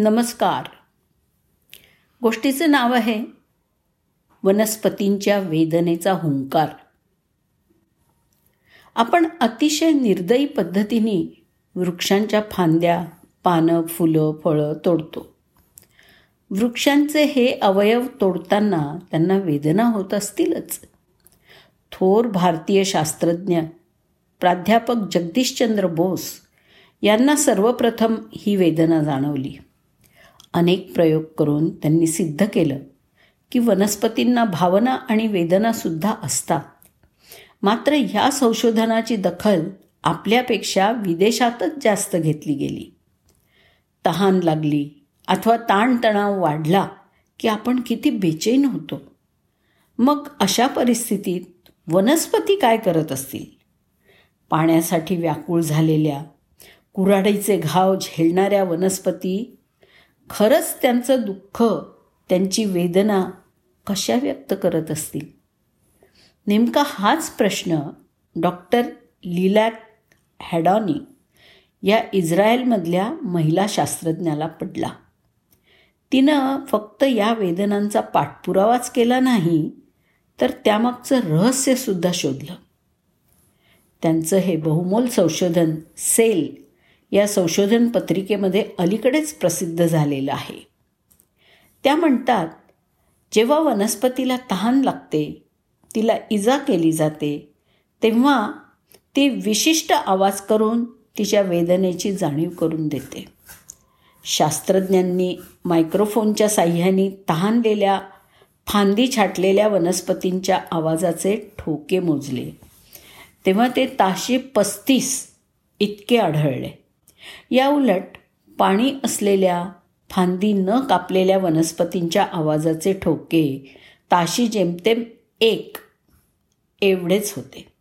नमस्कार. गोष्टीचं नाव आहे वनस्पतींच्या वेदनेचा हुंकार. आपण अतिशय निर्दयी पद्धतीने वृक्षांच्या फांद्या पानं फुलं फळं तोडतो. वृक्षांचे हे अवयव तोडताना त्यांना वेदना होत असतीलच. थोर भारतीय शास्त्रज्ञ प्राध्यापक जगदीशचंद्र बोस यांना सर्वप्रथम ही वेदना जाणवली. अनेक प्रयोग करून त्यांनी सिद्ध केलं की वनस्पतींना भावना आणि वेदनासुद्धा असतात. मात्र ह्या संशोधनाची दखल आपल्यापेक्षा विदेशातच जास्त घेतली गेली. तहान लागली अथवा ताणतणाव वाढला की आपण किती बेचैन होतो. मग अशा परिस्थितीत वनस्पती काय करत असतील? पाण्यासाठी व्याकुळ झालेल्या कुऱ्हाडीचे घाव झेलणाऱ्या वनस्पती खरंच त्यांचं दुःख त्यांची वेदना कशा व्यक्त करत असतील? नेमका हाच प्रश्न डॉक्टर लिलॅक हॅडॉनी या इस्रायलमधल्या महिला शास्त्रज्ञाला पडला. तिनं फक्त या वेदनांचा पाठपुरावाच केला नाही तर त्यामागचं रहस्यसुद्धा शोधलं. त्यांचं हे बहुमोल संशोधन सेल या संशोधन पत्रिकेमध्ये अलीकडेच प्रसिद्ध झालेलं आहे. त्या म्हणतात जेव्हा वनस्पतीला तहान लागते तिला इजा केली जाते तेव्हा ती विशिष्ट आवाज करून तिच्या वेदनेची जाणीव करून देते. शास्त्रज्ञांनी मायक्रोफोनच्या साह्याने तहानलेल्या फांदी छाटलेल्या वनस्पतींच्या आवाजाचे ठोके मोजले. तेव्हा ते ताशी पस्तीस इतके आढळले. या उलट पाणी असलेल्या फांदी न कापलेल्या वनस्पतींच्या आवाजाचे ठोके ताशी जेमतेम एक एवढेच होते.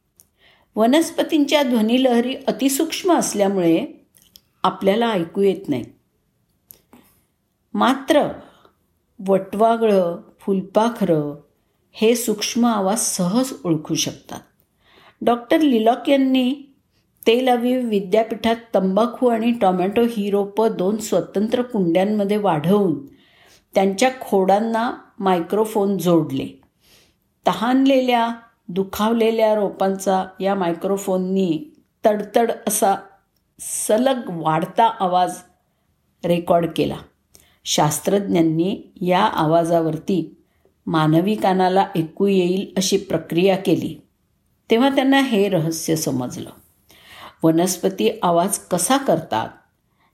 वनस्पतींच्या ध्वनिलहरी अतिसूक्ष्म असल्यामुळे आपल्याला ऐकू येत नाही. मात्र वटवागळं फुलपाखरं हे सूक्ष्म आवाज सहज ओळखू शकतात. डॉक्टर लिलॉक यांनी तेल अवीव विद्यापीठात तंबाखू आणि टॉमॅटो ही रोपं दोन स्वतंत्र कुंड्यांमध्ये वाढवून त्यांच्या खोडांना मायक्रोफोन जोडले. तहानलेल्या दुखावलेल्या रोपांचा या मायक्रोफोननी तडतड असा सलग वाढता आवाज रेकॉर्ड केला. शास्त्रज्ञांनी या आवाजावरती मानवी कानाला ऐकू येईल अशी प्रक्रिया केली. तेव्हा त्यांना हे रहस्य समजलं. वनस्पती आवाज कसा करतात?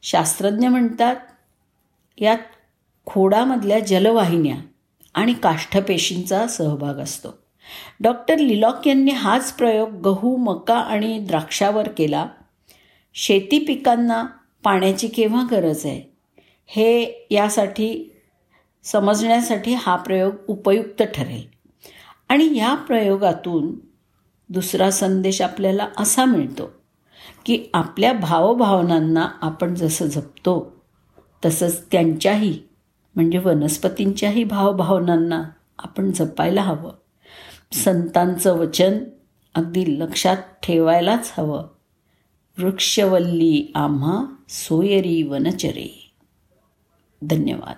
शास्त्रज्ञ म्हणतात यात खोडामधल्या जलवाहिन्या आणि काष्ठपेशींचा सहभाग असतो. डॉक्टर लिलॉक यांनी हाच प्रयोग गहू मका आणि द्राक्षावर केला. शेती पिकांना पाण्याची केव्हा गरज आहे? हे यासाठी समजण्यासाठी हा प्रयोग उपयुक्त ठरेल. आणि या प्रयोगातून दुसरा संदेश आपल्याला असा मिळतो. की आपल्या भावभावनांना आपण जसं जपतो तसंच त्यांच्याही म्हणजे वनस्पतींच्याही भावभावनांना आपण जपायला हवं. संतांचं वचन अगदी लक्षात ठेवायलाच हवं. वृक्षवल्ली आम्हा सोयरी वनचरे. धन्यवाद.